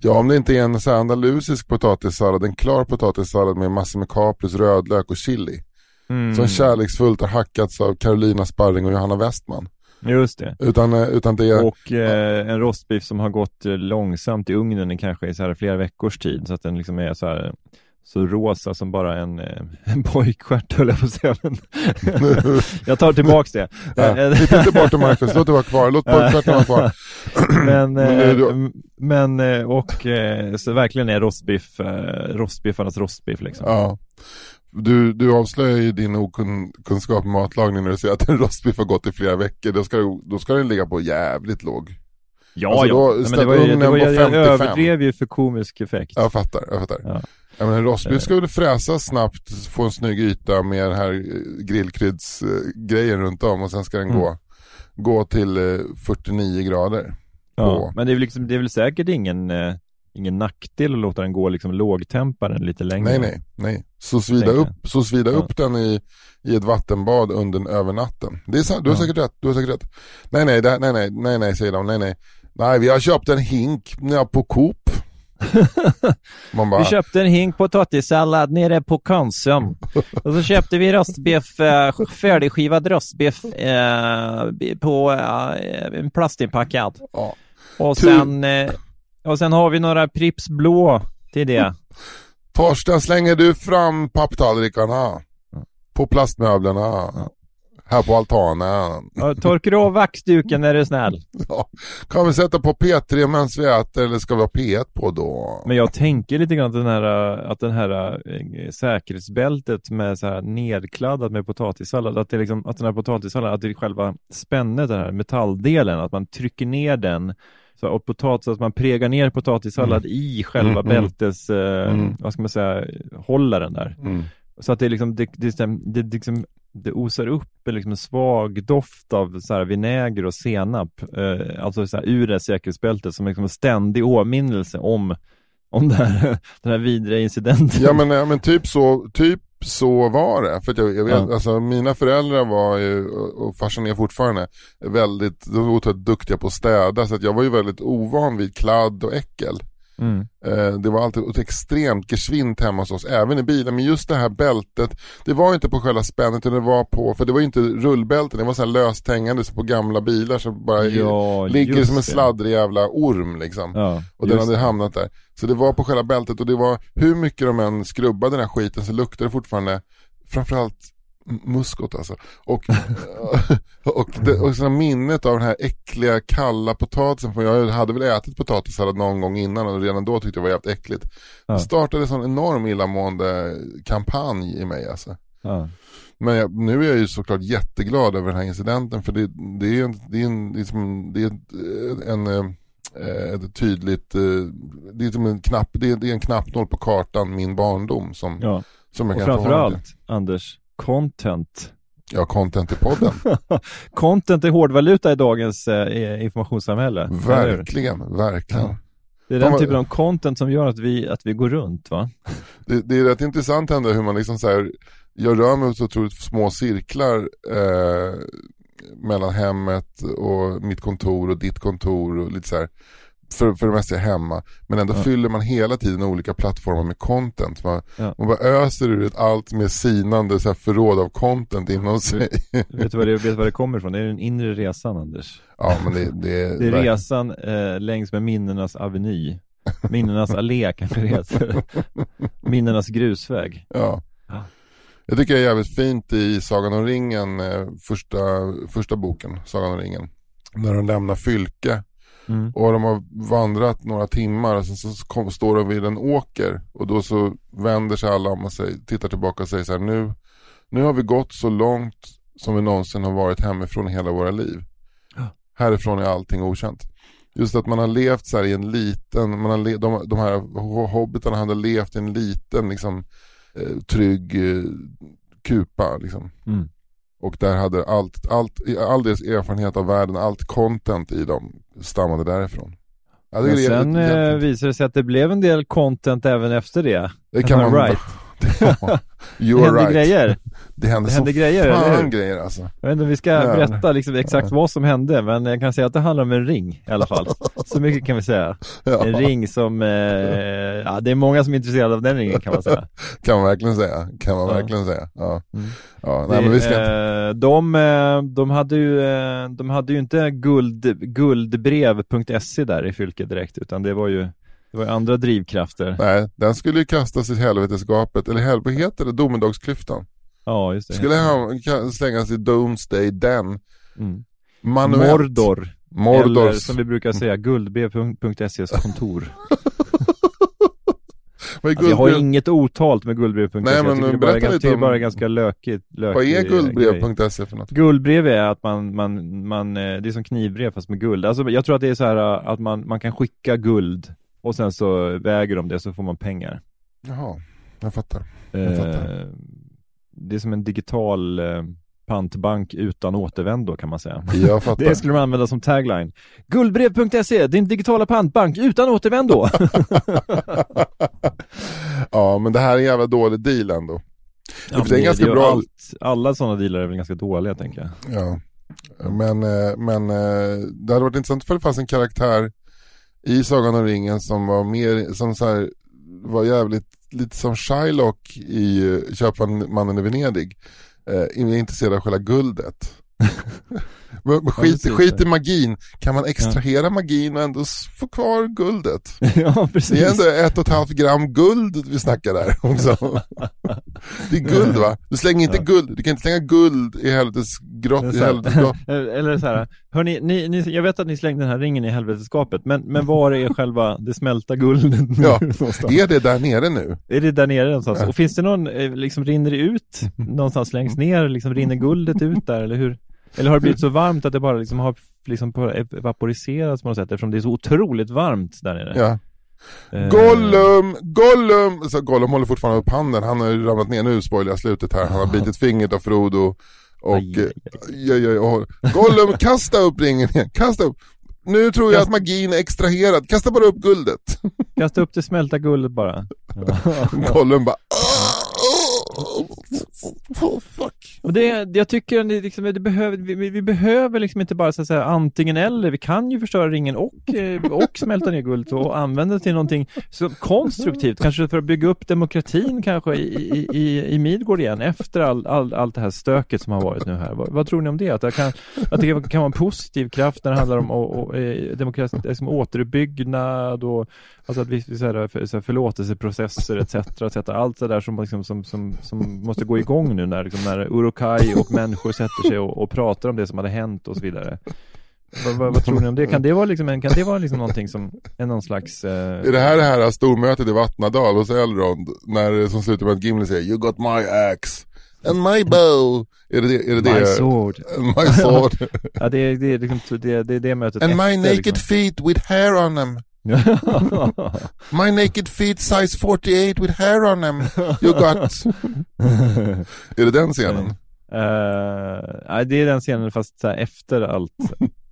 ja, om det inte är en så här andalusisk potatissallad, en klar potatissallad med massor med kapris, rödlök och chili. Mm. Som kärleksfullt har hackats av Carolina Sparring och Johanna Westman. Just det. Utan, eh, utan det är... Och eh, en rostbiff som har gått eh, långsamt i ugnen i kanske i så här flera veckors tid så att den liksom är så här så rosa som bara en, eh, en pojkstjärt höll jag på att säga. Jag tar tillbaks det. Ja, Titta inte bort Marcus, låt det vara kvar. Låt pojkstjärten vara kvar. men, Men det eh, men eh, och eh, så verkligen är rostbiff, eh, rostbiffarnas rostbiff liksom. Ja. Du, du avslöjar ju din okunskap med matlagning när du säger att en rostbiff har gått i flera veckor. Då ska, du, då ska den ligga på jävligt låg. Ja, Alltså, ja. då men det var ju, det var, jag, jag 55. överdrev ju för komisk effekt. Jag fattar, jag fattar. Ja. Ja. men en rostbiff ska väl fräsas snabbt, få en snygg yta med den här eh, grillkryddsgrejen runt om och sen ska den Mm. gå, gå till eh, 49 grader. Ja, på. men det är, väl liksom, det är väl säkert ingen, eh, ingen nackdel att låta den gå liksom lågtemparen lite längre. Nej, nej, nej. Så svida Tänker upp, så svida Ja. upp den i, i ett vattenbad under över natten. Det är du har Ja. säkert rätt, du har säkert rätt. Nej, nej, det, nej, nej, nej, nej, säger de, nej, nej. Nej, vi har köpt en hink på Coop. Bara, Vi köpte en hink potatissallad nere på Konsum. Och så köpte vi rostbiff, eh, färdigskivad rostbiff eh, på eh, en plastinpackad. ja. Och sen, eh, och sen har vi några Pripps blå till det. Torsten, slänger du fram papptallrikarna? På plastmöblerna? Här på altanen? Ja, Torkar du av vaxduken är du snäll. Ja. Kan vi sätta på P3 medan vi äter eller ska vi ha P1 på då? Men jag tänker lite grann att den här, att den här eh, säkerhetsbältet med så här nedkladdat med potatissallad, att, det liksom, att den här potatissalladen, att det är själva spännet, den här metalldelen, att man trycker ner den så, och potatis, att man pregar ner potatissallad i själva Mm, mm. bältes, eh, Mm. vad ska man säga, hållaren där. Mm. Så att det liksom, det, det, det, det, liksom, det osar upp en, liksom en svag doft av så här vinäger och senap, eh, alltså så här, ur det säkerhetsbältet som liksom en ständig åminnelse om, om det här, den här vidriga incidenten. Ja men, ja, men typ, så, typ så var det. För jag, jag vet, Ja. alltså, mina föräldrar var ju, och och farsan är fortfarande, väldigt, de var otroligt duktiga på att städa. Så att jag var ju väldigt ovan vid kladd och äckel. Mm. Eh, det var alltid ett extremt geschwint hemma hos oss, även i bilen. Men just det här bältet, det var inte på själva spännet utan det var på, för det var inte rullbälten, det var så här löst hängande så på gamla bilar som bara Ja, ligger som en sladdrig jävla orm liksom. Ja, Och den hade det. hamnat där. Så det var på själva bältet och det var hur mycket de än skrubbade den här skiten så luktade det fortfarande framförallt muskot alltså. Och, och, det, och så minnet av den här äckliga kalla potatisen, för jag hade väl ätit potatissallad någon gång innan och redan då tyckte jag det var jävligt äckligt. Ja. Det startade en sån enorm illamående kampanj i mig alltså. Ja. Men jag, nu är jag ju såklart jätteglad över den här incidenten för det, det är en, det är en, det är som, det är en, en eh, ett tydligt, eh, det är som en knapp, det är, det är en knappnål på kartan, min barndom som, ja. som jag Och kan framförallt, Anders, content. Ja, content i podden. content är hårdvaluta i dagens eh, informationssamhälle. verkligen, verkligen. Ja. Det är den typen av content som gör att vi, att vi går runt va? Det, det är rätt intressant ändå hur man liksom så här, jag rör mig så otroligt små cirklar eh, mellan hemmet och mitt kontor och ditt kontor och lite så här. För, för det mesta är hemma. Men ändå Ja. fyller man hela tiden olika plattformar med content. Man, Ja. man bara öser ur ett allt mer sinande så här förråd av content inom sig. Vet du vad det, vet du vad det kommer ifrån? Det är den inre resan Anders. ja men det, det, Det är resan eh, längs med minnenas aveny. Minnenas allé kanske det heter. Minnenas grusväg. Ja. Ja. Jag tycker det är jävligt fint i Sagan om ringen, eh, första, första boken, Sagan om ringen. När de lämnar Fylke Mm. och de har vandrat några timmar och sen så kom, står de vid en åker och då så vänder sig alla om och säger, tittar tillbaka och säger så här nu, nu har vi gått så långt som vi någonsin har varit hemifrån hela våra liv. Ja. Härifrån är allting okänt. Just att man har levt så här i en liten, man har le, de, de här ho- hobbitarna hade levt i en liten liksom eh, trygg eh, kupa liksom. Mm. Och där hade allt, allt, all deras erfarenhet av världen, allt content i dem stammade därifrån. Tycker det sen jävligt- eh, jävligt- visade det sig att det blev en del content även efter det. det kan man right? Ja, Det hände right. grejer. Det hände, Det så hände grejer, eller fan grejer alltså. Jag vet inte om vi ska Ja. berätta liksom exakt vad som hände, men jag kan säga att det handlar om en ring i alla fall. Så mycket kan vi säga. Ja, En ring som, eh, ja det är många som är intresserade av den ringen kan man säga. kan man verkligen säga. Kan man Ja. verkligen säga. Ja. Mm. Ja, nej, men vi ska inte... Eh, de, eh, de, hade ju, eh, de hade ju inte guld, guldbrev.se där i Fylke direkt, utan det var ju, det var ju andra drivkrafter. Nej, den skulle ju kastas i helvetesgapet, eller helvete, vad heter det? Domedagsklyftan. Ja, just det. Skulle han slängas i Doomsday den Mm. manuellt. Mordor. Mordors. Eller som vi brukar säga, guldbrev.ses kontor. Alltså, jag har inget otalt med guldbrev.se. Nej, jag men tycker det, bara lite om- bara ganska lökigt. lökig Vad är guldbrev.se för något? Guldbrev är att man, man, man, eh, det är som knivbrev fast med guld. Alltså jag tror att det är så här eh, att man, man kan skicka guld och sen så väger de det så får man pengar. Jaha, jag fattar. Jag fattar. Eh, det är som en digital eh, pantbank utan återvändo kan man säga. Jag fattar. Det skulle man använda som tagline. Guldbrev.se, din digitala pantbank utan återvändo. ja, men det här är en jävla dålig deal ändå. Ja, det är men ganska bra- Allt, alla sådana dealar är väl ganska dåliga tänker jag. Ja. Men, eh, men det hade varit intressant för det fanns en karaktär i Sagan om ringen som var mer, som så här, var jävligt, lite som Shylock i eh, Köpmannen i Venedig. Eh, intresserad av själva guldet. Men skit, precis. skit i magin, kan man extrahera magin och ändå få kvar guldet? ja, precis. Det är ändå ett och ett halvt gram guld vi snackar där också. Det är guld va? Du slänger inte guld, du kan inte slänga guld i helvetes grott, i helvetes grott. Eller så här, hörni, ni, ni, jag vet att ni slängde den här ringen i helveteskapet, men, men var är själva det smälta guldet Ja, är det där nere nu? Är det där nere någonstans? Ja. Och finns det någon, eh, liksom rinner det ut någonstans längst ner, liksom rinner guldet ut där, eller hur? Eller har det blivit så varmt att det bara liksom har liksom evaporiserats på något sätt eftersom det är så otroligt varmt där nere? Ja. Eh, Gollum, Gollum! Så Gollum håller fortfarande upp handen, han har ju ramlat ner nu, spoilar jag slutet här. Han har bitit fingret av Frodo. Och, Aj, aj, ja, ja. Gollum, kasta upp ringen igen, kasta upp! Nu tror jag att magin är extraherad, kasta bara upp guldet. Kasta upp det smälta guldet bara. Gollum bara oh, fuck. Och det, jag tycker att liksom, det behöver, vi, vi behöver liksom inte bara så att säga antingen eller. Vi kan ju förstöra ringen och, eh, och smälta ner guldet och använda det till någonting så konstruktivt. Kanske för att bygga upp demokratin kanske i, i, i, i Midgård igen efter all, all, allt det här stöket som har varit nu här. Vad, vad tror ni om det? Att det kan, att det kan vara en positiv kraft när det handlar om och, och, eh, demokrati, liksom återuppbyggnad och alltså att vi, så här, för, så här, förlåtelseprocesser etc. etc. Allt det där som, liksom, som, som, som måste gå igång nu när, liksom, när Urukai och människor sätter sig och, och pratar om det som hade hänt och så vidare. Vad, vad, vad tror ni om det? Kan det vara liksom, en, kan det vara liksom någonting som är någon slags... Eh... Är det här det här stormötet i Vattnadal hos Elrond? När, som slutar med att Gimli säger You got my axe and my bow. Är det det? Är det, det? My sword. And my sword. Ja, det är det, är liksom, det, det, är det mötet and my efter, naked liksom. feet with hair on them. My naked feet size 48 with hair on them. You got. är det den scenen? Eh, nej, det är den scenen fast så här, efter allt,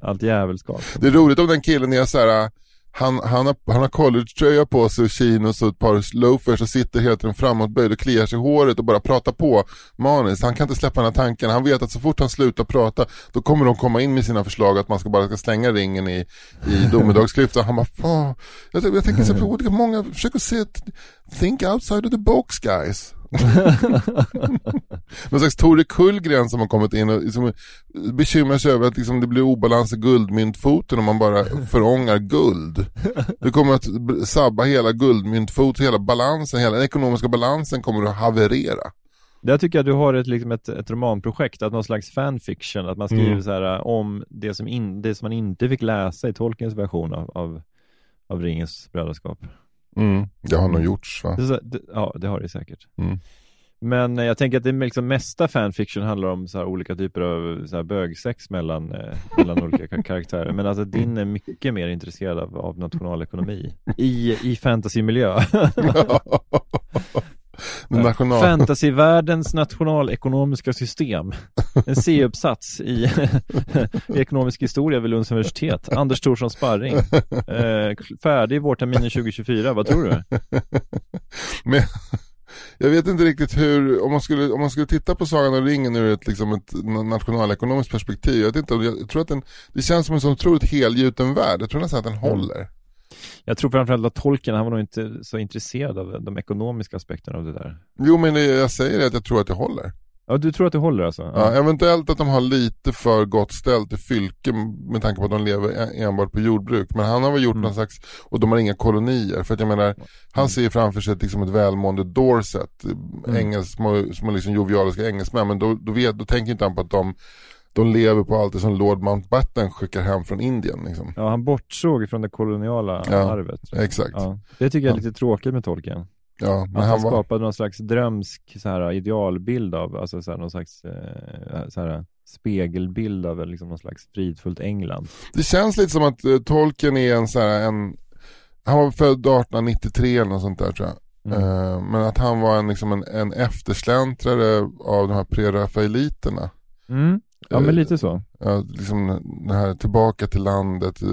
allt jävelskap. Det är roligt om den killen är så här. Han, han har, han har collegetröja på sig och chinos och ett par loafers och sitter hela tiden framåtböjd och kliar sig i håret och bara pratar på maniskt. Han kan inte släppa den här tanken. Han vet att så fort han slutar prata då kommer de komma in med sina förslag att man ska bara ska slänga ringen i, i domedagsklyftan. Han bara, Åh. jag, jag tänker så här, för många försöker se, think outside of the box guys. Någon slags Tore Kullgren som har kommit in och liksom bekymrar sig över att liksom det blir obalans i guldmyntfoten om man bara förångar guld. Det kommer att sabba hela guldmyntfoten, hela balansen, hela den ekonomiska balansen kommer att haverera. Där tycker jag du har ett, liksom ett, ett romanprojekt, att någon slags fanfiction, att man skriver Mm. så här äh, om det som, in, det som man inte fick läsa i Tolkiens version av, av, av Ringens brödraskap. Det har nog gjorts va? Det, ja, det har det säkert. Mm. Men eh, jag tänker att det liksom mesta fanfiction handlar om så olika typer av så här bögsex mellan, eh, mellan olika ka- karaktärer. Men alltså din är mycket mer intresserad av, av nationalekonomi i, i fantasymiljö. National... Fantasyvärldens nationalekonomiska system. En C-uppsats i, i ekonomisk historia vid Lunds universitet. Anders Thorsson Sparring. Eh, färdig vårterminen 2024, vad tror du? Men jag vet inte riktigt hur, om man skulle, om man skulle titta på Sagan om ringen ur ett, liksom ett na- nationalekonomiskt perspektiv. Jag, vet inte, jag tror att den, det känns som en så otroligt helgjuten värld. Jag tror nästan att den håller. Jag tror framförallt att Tolkien, han var nog inte så intresserad av de ekonomiska aspekterna av det där. Jo men det, jag säger det att jag tror att det håller. Ja, du tror att det håller alltså? Ja, eventuellt att de har lite för gott ställt i fylke med tanke på att de lever en- enbart på jordbruk. Men han har väl gjort Mm. någon slags, och de har inga kolonier. För att jag menar, han ser framför sig liksom ett välmående Dorset, Mm. engelsk, små, små liksom jovialiska engelsmän. Men då, då, vet, då tänker inte han på att de, de lever på allt det som Lord Mountbatten skickar hem från Indien. Liksom. Ja, han bortsåg från det koloniala Ja, arvet. Exakt. Ja, Ja, det tycker jag är Ja. lite tråkigt med Tolkien. men Att han, han var, skapade någon slags drömsk så här, idealbild av, alltså så här, någon slags eh, så här, spegelbild av liksom, någon slags fridfullt England. det känns lite som att uh, Tolkien är en så här, en, han var född 1893 eller något sånt där tror jag. Mm. Eh, men att han var en, liksom en, en eftersläntrare av de här prerafaeliterna. Mm. Ja, men lite så. Ja, liksom det här tillbaka till landet, eh,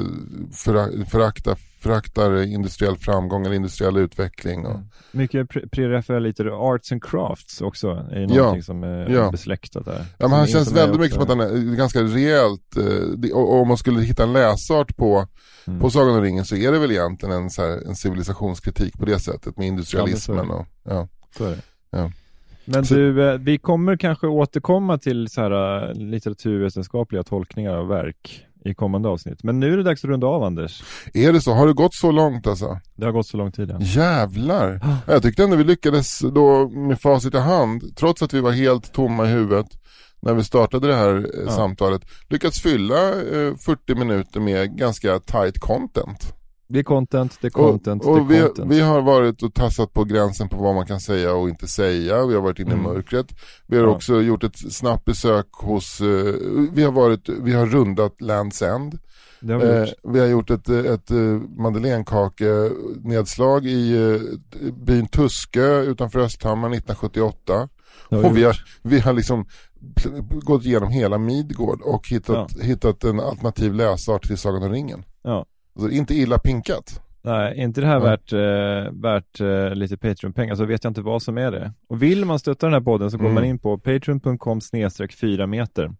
föra, förakta föraktar industriell framgång eller industriell utveckling. Och, Mycket pre- pre-refererar lite till arts and crafts också, är ju Ja, någonting som är ja. besläktat där. Ja, men han känns väldigt mycket som också. att han är ganska rejält, eh, det- och, och om man skulle hitta en läsart på, Mm. på Sagan om ringen så är det väl egentligen en, så här, en civilisationskritik på det sättet med industrialismen Ja, och, ja. Så är det. Ja. Men Så- du, eh, vi kommer kanske återkomma till så här eh, litteraturvetenskapliga tolkningar av verk i kommande avsnitt. Men nu är det dags att runda av Anders. Är det så? Har det gått så långt alltså? Det har gått så lång tid än. Jävlar! Ja, Jag tyckte ändå vi lyckades då med facit i hand, trots att vi var helt tomma i huvudet när vi startade det här eh, samtalet, lyckats fylla eh, 40 minuter med ganska tight content. Det är content, det är content, och, och det är vi, content. vi har varit och tassat på gränsen på vad man kan säga och inte säga. Vi har varit inne i mörkret. Vi har Mm. Ja. också gjort ett snabbt besök hos, eh, vi har varit, vi har rundat Lands End. vi Eh, vi har gjort ett, eh, ett eh, madeleinekake-nedslag i eh, byn Tuskö utanför Östhammar 1978. Det har vi Och vi har, vi har liksom gått igenom hela Midgård och hittat, hittat en alternativ läsart till Sagan om ringen. Ja. Alltså, inte illa pinkat. Nej, inte det här Ja. värt, eh, värt eh, lite Patreon-pengar så vet jag inte vad som är det. Och vill man stötta den här podden så går Mm. man in på patreon.com snedstreck 4 meter.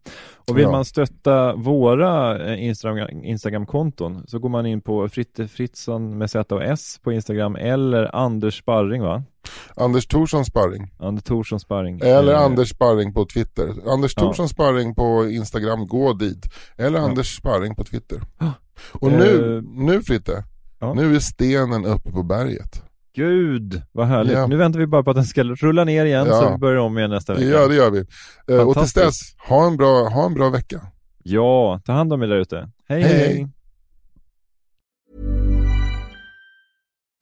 Och vill Ja. man stötta våra eh, Instagram, Instagram-konton så går man in på Fritte Fritzson med Z och S på Instagram eller Anders Sparring va? Anders Thorsson Sparring. Anders Thorsson Sparring. Eller Eh, Anders Sparring på Twitter. Anders Ja. Thorsson Sparring på Instagram, gå dit. Eller Anders Sparring på Twitter. Och nu, Eh, nu Fritte, ja. nu är stenen uppe på berget. Gud, vad härligt. Ja. Nu väntar vi bara på att den ska rulla ner igen Ja. så vi börjar om igen nästa vecka. Ja det gör vi. Eh, och tills dess, ha en bra, ha en bra vecka. Ja, ta hand om er där ute. Hej, hej. hej.